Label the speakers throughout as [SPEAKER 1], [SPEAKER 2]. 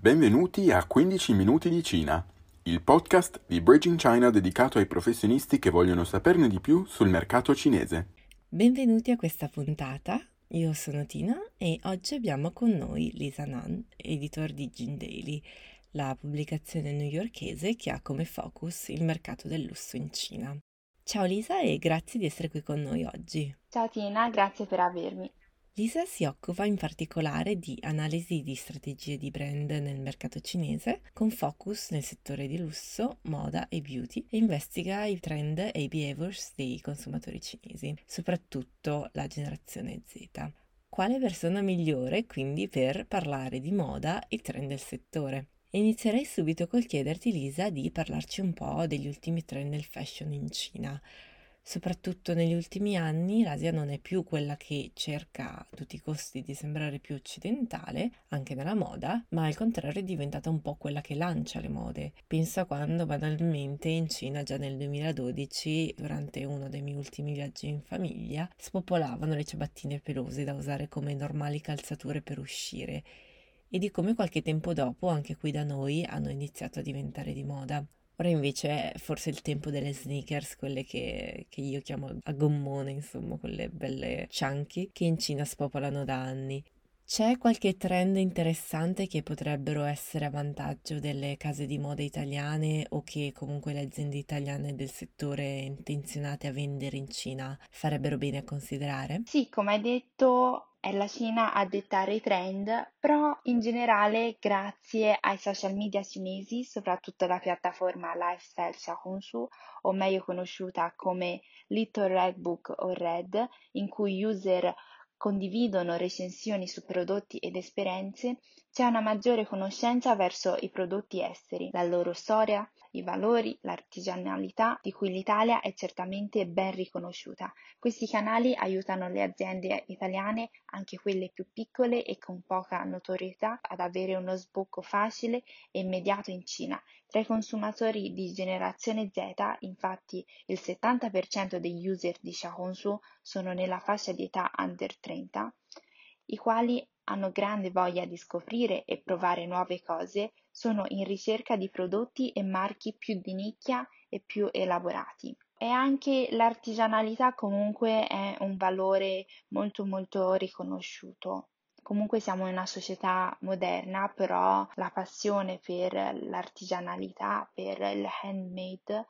[SPEAKER 1] Benvenuti a 15 minuti di Cina, il podcast di Bridging China dedicato ai professionisti che vogliono saperne di più sul mercato cinese.
[SPEAKER 2] Benvenuti a questa puntata. Io sono Tina e oggi abbiamo con noi Lisa Nan, editor di Jin Daily, la pubblicazione newyorkese che ha come focus il mercato del lusso in Cina. Ciao Lisa e grazie di essere qui con noi oggi.
[SPEAKER 3] Ciao Tina, grazie per avermi.
[SPEAKER 2] Lisa si occupa in particolare di analisi di strategie di brand nel mercato cinese, con focus nel settore di lusso, moda e beauty, e investiga i trend e i behaviors dei consumatori cinesi, soprattutto la generazione Z. Quale persona migliore quindi per parlare di moda e trend del settore? Inizierei subito col chiederti Lisa di parlarci un po' degli ultimi trend del fashion in Cina Soprattutto negli ultimi anni l'Asia non è più quella che cerca a tutti i costi di sembrare più occidentale, anche nella moda, ma al contrario è diventata un po' quella che lancia le mode. Penso a quando banalmente in Cina già nel 2012, durante uno dei miei ultimi viaggi in famiglia, spopolavano le ciabattine pelose da usare come normali calzature per uscire e di come qualche tempo dopo anche qui da noi hanno iniziato a diventare di moda. Ora invece è forse il tempo delle sneakers, quelle che, che io chiamo a gommone, insomma, quelle belle chunky, che in Cina spopolano da anni. C'è qualche trend interessante che potrebbero essere a vantaggio delle case di moda italiane o che comunque le aziende italiane del settore intenzionate a vendere in Cina farebbero bene a considerare?
[SPEAKER 3] Sì, come hai detto, è la Cina a dettare i trend, però in generale grazie ai social media cinesi, soprattutto la piattaforma Lifestyle Xiaohongshu, o meglio conosciuta come Little Red Book o Red, in cui user condividono recensioni su prodotti ed esperienze, c'è una maggiore conoscenza verso i prodotti esteri, la loro storia, i valori, l'artigianalità di cui l'Italia è certamente ben riconosciuta. Questi canali aiutano le aziende italiane, anche quelle più piccole e con poca notorietà, ad avere uno sbocco facile e immediato in Cina. Tra i consumatori di generazione Z, infatti, il 70% degli user di Xiaohongshu sono nella fascia di età under 30, i quali hanno grande voglia di scoprire e provare nuove cose, sono in ricerca di prodotti e marchi più di nicchia e più elaborati. E anche l'artigianalità comunque è un valore molto molto riconosciuto. Comunque siamo in una società moderna, però la passione per l'artigianalità, per il handmade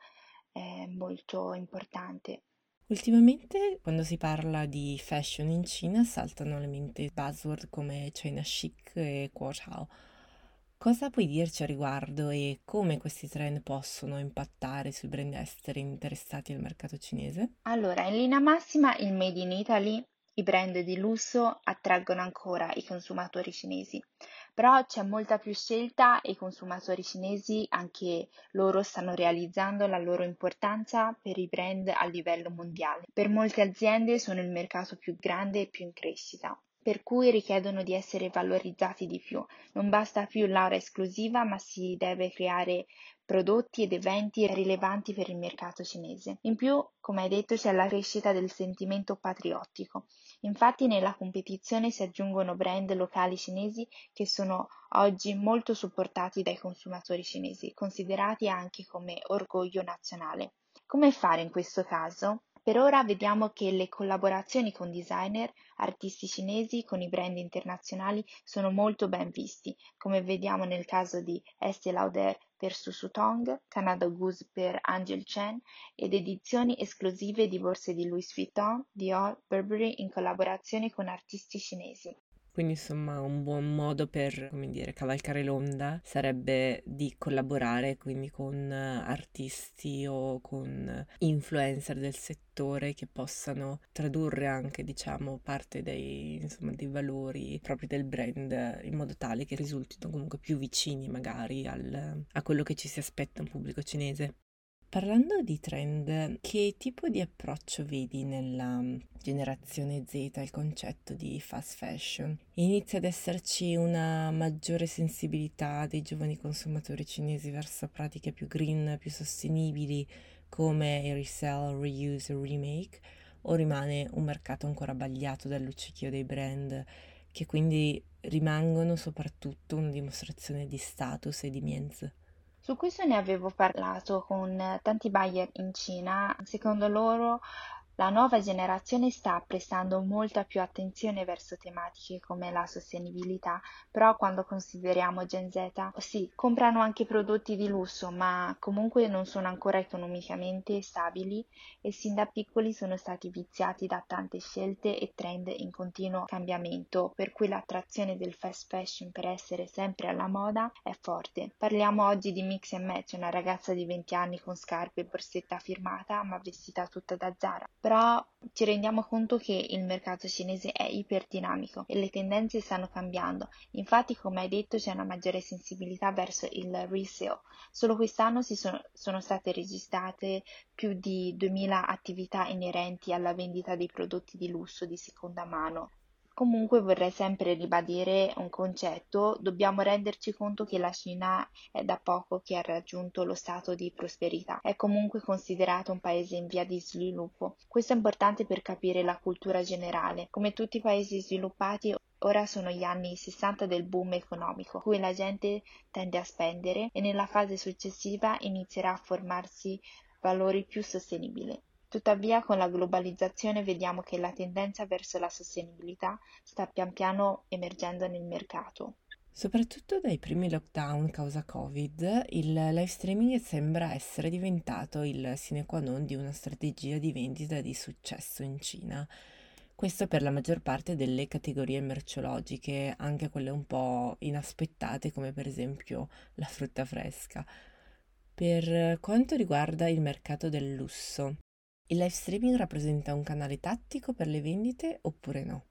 [SPEAKER 3] è molto importante.
[SPEAKER 2] Ultimamente, quando si parla di fashion in Cina, saltano alle mente buzzword come China Chic e Kuo Cosa puoi dirci a riguardo e come questi trend possono impattare sui brand esteri interessati al mercato cinese?
[SPEAKER 3] Allora, in linea massima il Made in Italy, i brand di lusso attraggono ancora i consumatori cinesi però c'è molta più scelta e i consumatori cinesi anche loro stanno realizzando la loro importanza per i brand a livello mondiale. Per molte aziende sono il mercato più grande e più in crescita per cui richiedono di essere valorizzati di più. Non basta più l'area esclusiva, ma si deve creare prodotti ed eventi rilevanti per il mercato cinese. In più, come hai detto, c'è la crescita del sentimento patriottico. Infatti nella competizione si aggiungono brand locali cinesi che sono oggi molto supportati dai consumatori cinesi, considerati anche come orgoglio nazionale. Come fare in questo caso? Per ora vediamo che le collaborazioni con designer, artisti cinesi con i brand internazionali sono molto ben visti, come vediamo nel caso di Estée Lauder per Susu Tong, Canada Goose per Angel Chen ed edizioni esclusive di borse di Louis Vuitton, Dior, Burberry in collaborazione con artisti cinesi.
[SPEAKER 2] Quindi insomma un buon modo per, come dire, cavalcare l'onda sarebbe di collaborare quindi con artisti o con influencer del settore che possano tradurre anche, diciamo, parte dei, insomma, dei valori propri del brand in modo tale che risultino comunque più vicini magari al, a quello che ci si aspetta un pubblico cinese. Parlando di trend, che tipo di approccio vedi nella generazione Z al concetto di fast fashion? Inizia ad esserci una maggiore sensibilità dei giovani consumatori cinesi verso pratiche più green, più sostenibili come il resell, reuse e remake? O rimane un mercato ancora bagliato dal luccichio dei brand che quindi rimangono soprattutto una dimostrazione di status e di Mienz.
[SPEAKER 3] Su questo ne avevo parlato con tanti buyer in Cina. Secondo loro la nuova generazione sta prestando molta più attenzione verso tematiche come la sostenibilità, però quando consideriamo Gen Z, sì, comprano anche prodotti di lusso, ma comunque non sono ancora economicamente stabili e sin da piccoli sono stati viziati da tante scelte e trend in continuo cambiamento, per cui l'attrazione del fast fashion per essere sempre alla moda è forte. Parliamo oggi di Mix and Match, una ragazza di 20 anni con scarpe e borsetta firmata, ma vestita tutta da Zara però ci rendiamo conto che il mercato cinese è iperdinamico e le tendenze stanno cambiando. Infatti, come hai detto, c'è una maggiore sensibilità verso il resale. Solo quest'anno sono, sono state registrate più di 2000 attività inerenti alla vendita dei prodotti di lusso di seconda mano Comunque vorrei sempre ribadire un concetto, dobbiamo renderci conto che la Cina è da poco che ha raggiunto lo stato di prosperità, è comunque considerato un paese in via di sviluppo. Questo è importante per capire la cultura generale. Come tutti i paesi sviluppati, Ora sono gli anni 60 del boom economico, cui la gente tende a spendere e nella fase successiva inizierà a formarsi valori più sostenibili. Tuttavia con la globalizzazione vediamo che la tendenza verso la sostenibilità sta pian piano emergendo nel mercato.
[SPEAKER 2] Soprattutto dai primi lockdown causa Covid, il live streaming sembra essere diventato il sine qua non di una strategia di vendita di successo in Cina. Questo per la maggior parte delle categorie merceologiche, anche quelle un po' inaspettate come per esempio la frutta fresca. Per quanto riguarda il mercato del lusso, il live streaming rappresenta un canale tattico per le vendite oppure no?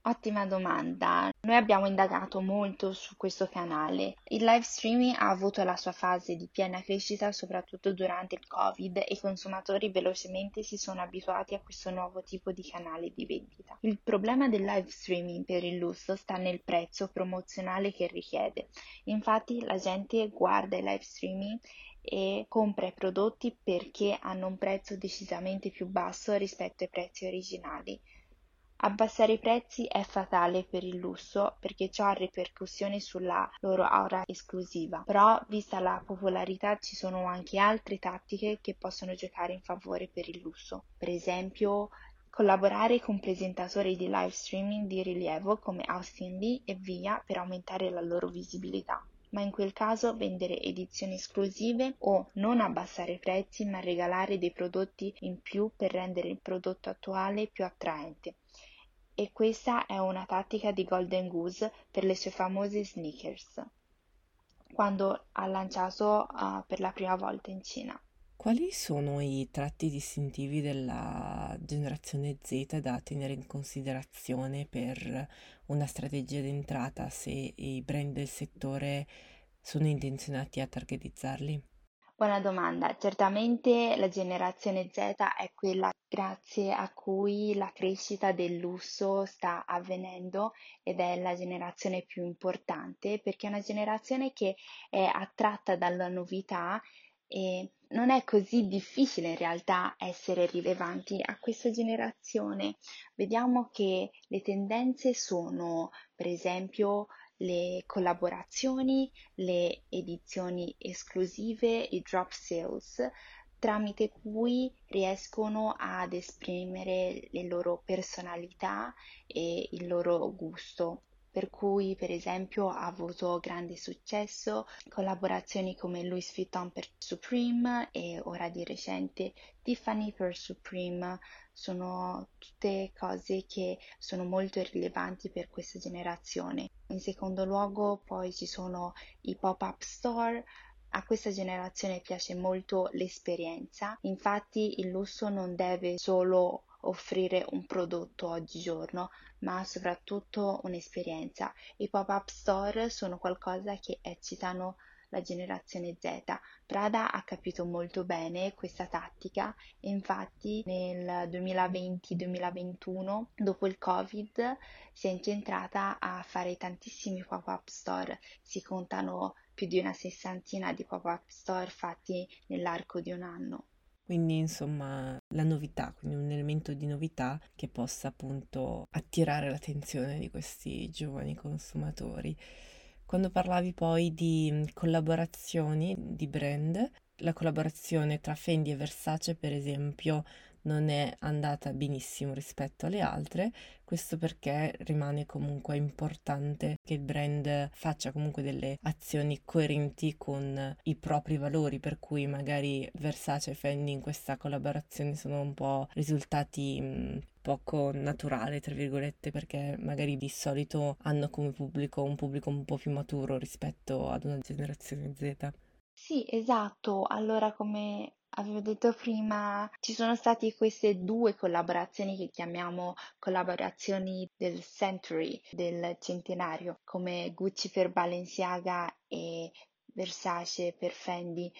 [SPEAKER 3] Ottima domanda. Noi abbiamo indagato molto su questo canale. Il live streaming ha avuto la sua fase di piena crescita soprattutto durante il Covid e i consumatori velocemente si sono abituati a questo nuovo tipo di canale di vendita. Il problema del live streaming per il lusso sta nel prezzo promozionale che richiede. Infatti la gente guarda il live streaming e compra i prodotti perché hanno un prezzo decisamente più basso rispetto ai prezzi originali. Abbassare i prezzi è fatale per il lusso perché ciò ha ripercussioni sulla loro aura esclusiva, però vista la popolarità ci sono anche altre tattiche che possono giocare in favore per il lusso. Per esempio, collaborare con presentatori di live streaming di rilievo come Austin Lee e Via per aumentare la loro visibilità ma in quel caso vendere edizioni esclusive o non abbassare i prezzi ma regalare dei prodotti in più per rendere il prodotto attuale più attraente. E questa è una tattica di Golden Goose per le sue famose sneakers, quando ha lanciato uh, per la prima volta in Cina.
[SPEAKER 2] Quali sono i tratti distintivi della generazione Z da tenere in considerazione per una strategia d'entrata se i brand del settore sono intenzionati a targetizzarli?
[SPEAKER 3] Buona domanda. Certamente la generazione Z è quella grazie a cui la crescita del lusso sta avvenendo ed è la generazione più importante perché è una generazione che è attratta dalla novità e non è così difficile in realtà essere rilevanti a questa generazione. Vediamo che le tendenze sono, per esempio, le collaborazioni, le edizioni esclusive, i drop sales, tramite cui riescono ad esprimere le loro personalità e il loro gusto per cui per esempio ha avuto grande successo collaborazioni come Louis Vuitton per Supreme e ora di recente Tiffany per Supreme. Sono tutte cose che sono molto rilevanti per questa generazione. In secondo luogo poi ci sono i pop-up store. A questa generazione piace molto l'esperienza, infatti il lusso non deve solo offrire un prodotto oggigiorno, ma soprattutto un'esperienza. I pop-up store sono qualcosa che eccitano la generazione Z. Prada ha capito molto bene questa tattica e infatti nel 2020-2021, dopo il Covid, si è incentrata a fare tantissimi pop-up store. Si contano più di una sessantina di pop-up store fatti nell'arco di un anno.
[SPEAKER 2] Quindi insomma la novità, quindi un elemento di novità che possa appunto attirare l'attenzione di questi giovani consumatori. Quando parlavi poi di collaborazioni di brand, la collaborazione tra Fendi e Versace per esempio non è andata benissimo rispetto alle altre, questo perché rimane comunque importante che il brand faccia comunque delle azioni coerenti con i propri valori, per cui magari Versace e Fendi in questa collaborazione sono un po' risultati mh, poco naturale, tra virgolette, perché magari di solito hanno come pubblico un pubblico un po' più maturo rispetto ad una generazione Z.
[SPEAKER 3] Sì, esatto. Allora, come avevo detto prima, ci sono state queste due collaborazioni che chiamiamo collaborazioni del century, del centenario, come Gucci per Balenciaga e Versace per Fendi.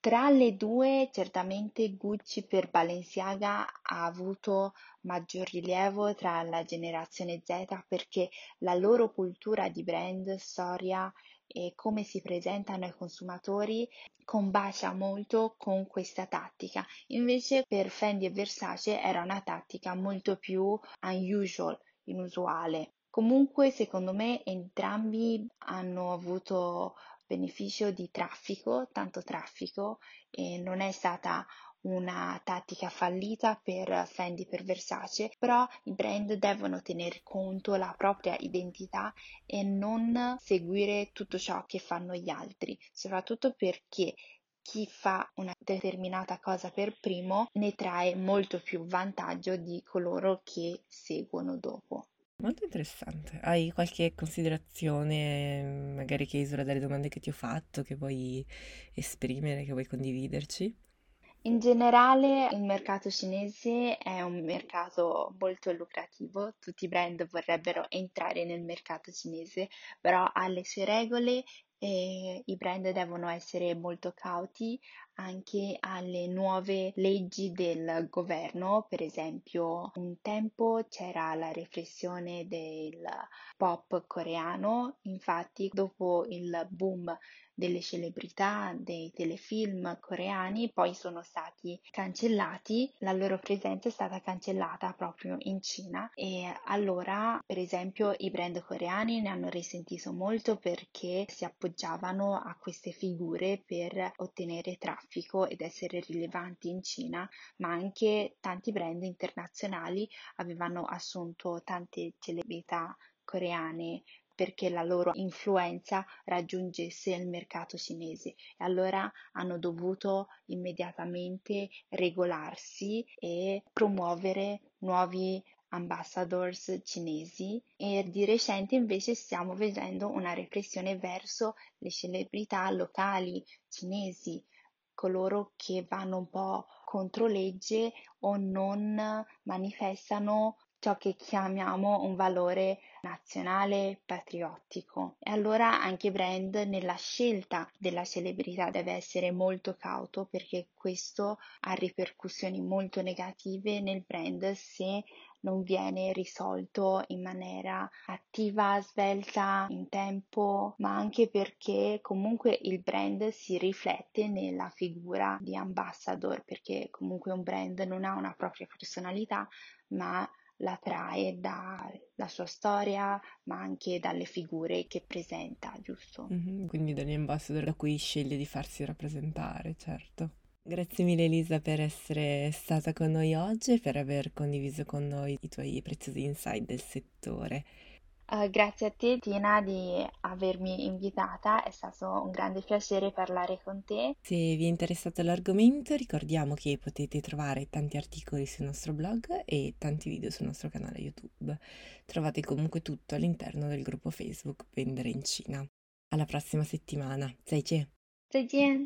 [SPEAKER 3] Tra le due, certamente Gucci per Balenciaga ha avuto maggior rilievo tra la generazione Z perché la loro cultura di brand, storia e come si presentano ai consumatori combacia molto con questa tattica. Invece per Fendi e Versace era una tattica molto più unusual, inusuale. Comunque, secondo me, entrambi hanno avuto beneficio di traffico, tanto traffico, e non è stata una tattica fallita per Fendi per Versace, però i brand devono tenere conto della propria identità e non seguire tutto ciò che fanno gli altri, soprattutto perché chi fa una determinata cosa per primo ne trae molto più vantaggio di coloro che seguono dopo.
[SPEAKER 2] Molto interessante. Hai qualche considerazione, magari che isola dalle domande che ti ho fatto, che vuoi esprimere, che vuoi condividerci?
[SPEAKER 3] In generale il mercato cinese è un mercato molto lucrativo, tutti i brand vorrebbero entrare nel mercato cinese, però ha le sue regole e i brand devono essere molto cauti anche alle nuove leggi del governo. Per esempio, un tempo c'era la riflessione del pop coreano, infatti dopo il boom delle celebrità, dei telefilm coreani, poi sono stati cancellati, la loro presenza è stata cancellata proprio in Cina e allora, per esempio, i brand coreani ne hanno risentito molto perché si appoggiavano a queste figure per ottenere traffico ed essere rilevanti in Cina, ma anche tanti brand internazionali avevano assunto tante celebrità coreane perché la loro influenza raggiungesse il mercato cinese. E allora hanno dovuto immediatamente regolarsi e promuovere nuovi ambassadors cinesi. E di recente invece stiamo vedendo una repressione verso le celebrità locali cinesi, coloro che vanno un po' contro legge o non manifestano ciò che chiamiamo un valore nazionale patriottico. E allora anche brand nella scelta della celebrità deve essere molto cauto perché questo ha ripercussioni molto negative nel brand se non viene risolto in maniera attiva, svelta, in tempo, ma anche perché comunque il brand si riflette nella figura di ambassador, perché comunque un brand non ha una propria personalità, ma la trae dalla sua storia, ma anche dalle figure che presenta, giusto?
[SPEAKER 2] Mm-hmm, quindi dagli ambassador da cui sceglie di farsi rappresentare, certo. Grazie mille Elisa per essere stata con noi oggi e per aver condiviso con noi i tuoi preziosi insight del settore.
[SPEAKER 3] Uh, grazie a te Tina di avermi invitata, è stato un grande piacere parlare con te.
[SPEAKER 2] Se vi è interessato l'argomento ricordiamo che potete trovare tanti articoli sul nostro blog e tanti video sul nostro canale YouTube. Trovate comunque tutto all'interno del gruppo Facebook Vendere in Cina. Alla prossima settimana. 再见。
[SPEAKER 3] 再见。